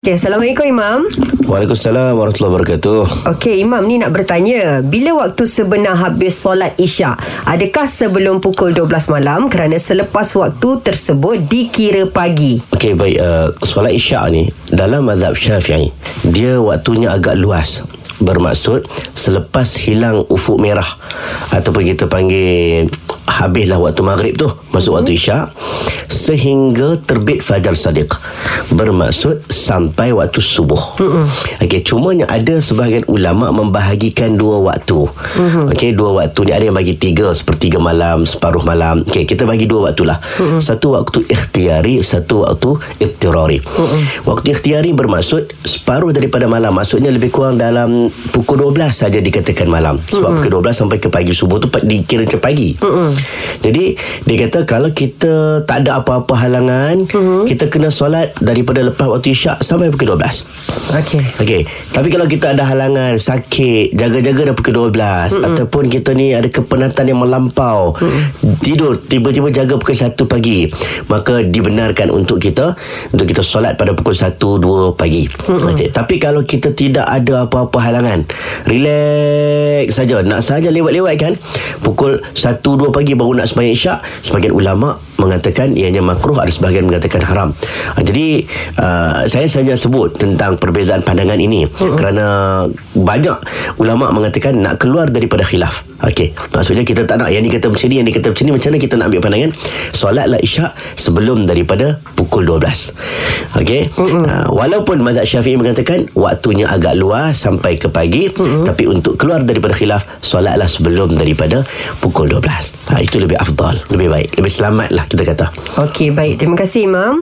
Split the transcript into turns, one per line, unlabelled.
Okay, Assalamualaikum Imam.
Waalaikumsalam warahmatullahi wabarakatuh.
Okey, Imam ni nak bertanya, bila waktu sebenar habis solat Isyak? Adakah sebelum pukul 12 malam kerana selepas waktu tersebut dikira pagi?
Okey, baik. Uh, solat isyak ni, dalam mazhab syafi'i, dia waktunya agak luas. Bermaksud, selepas hilang ufuk merah ataupun kita panggil habislah waktu maghrib tu masuk waktu isyak sehingga terbit fajar sadiq. Bermaksud sampai waktu subuh. Okey cumanya ada sebahagian ulama membahagikan dua waktu. Okey dua waktu ni ada yang bagi tiga sepertiga malam separuh malam. Okey kita bagi dua waktu lah. Satu waktu ikhtiari satu waktu ittirari waktu ikhtiari bermaksud separuh daripada malam. Maksudnya lebih kurang dalam pukul 12 saja dikatakan malam. Sebab pukul 12 sampai ke pagi subuh tu dikira macam pagi jadi dia kata kalau kita tak ada apa-apa halangan, uh-huh. kita kena solat daripada lepas waktu isyak sampai pukul 12.
Okey.
Okey. Tapi kalau kita ada halangan, sakit, jaga-jaga dah pukul 12 uh-huh. ataupun kita ni ada kepenatan yang melampau, uh-huh. tidur tiba-tiba jaga pukul 1 pagi, maka dibenarkan untuk kita untuk kita solat pada pukul 1 2 pagi. Uh-huh. Okay. Tapi kalau kita tidak ada apa-apa halangan, relax saja, nak saja lewat-lewat kan, pukul 1 2 pagi baru nak sembahyang isyak sebagian ulama mengatakan ianya makruh ada sebahagian mengatakan haram. Uh, jadi uh, saya saja sebut tentang perbezaan pandangan ini. Uh-huh. kerana banyak ulama mengatakan nak keluar daripada khilaf Okey, maksudnya kita tak nak yang ni kata macam ni, yang ni kata macam ni, macam mana kita nak ambil pandangan? Solatlah isyak sebelum daripada pukul 12. Okey. Uh, walaupun mazhab Syafi'i mengatakan waktunya agak luas sampai ke pagi, uh-uh. tapi untuk keluar daripada khilaf, solatlah sebelum daripada pukul 12. Ha, itu lebih afdal, lebih baik, lebih selamat lah kita kata.
Okey, baik. Terima kasih Imam.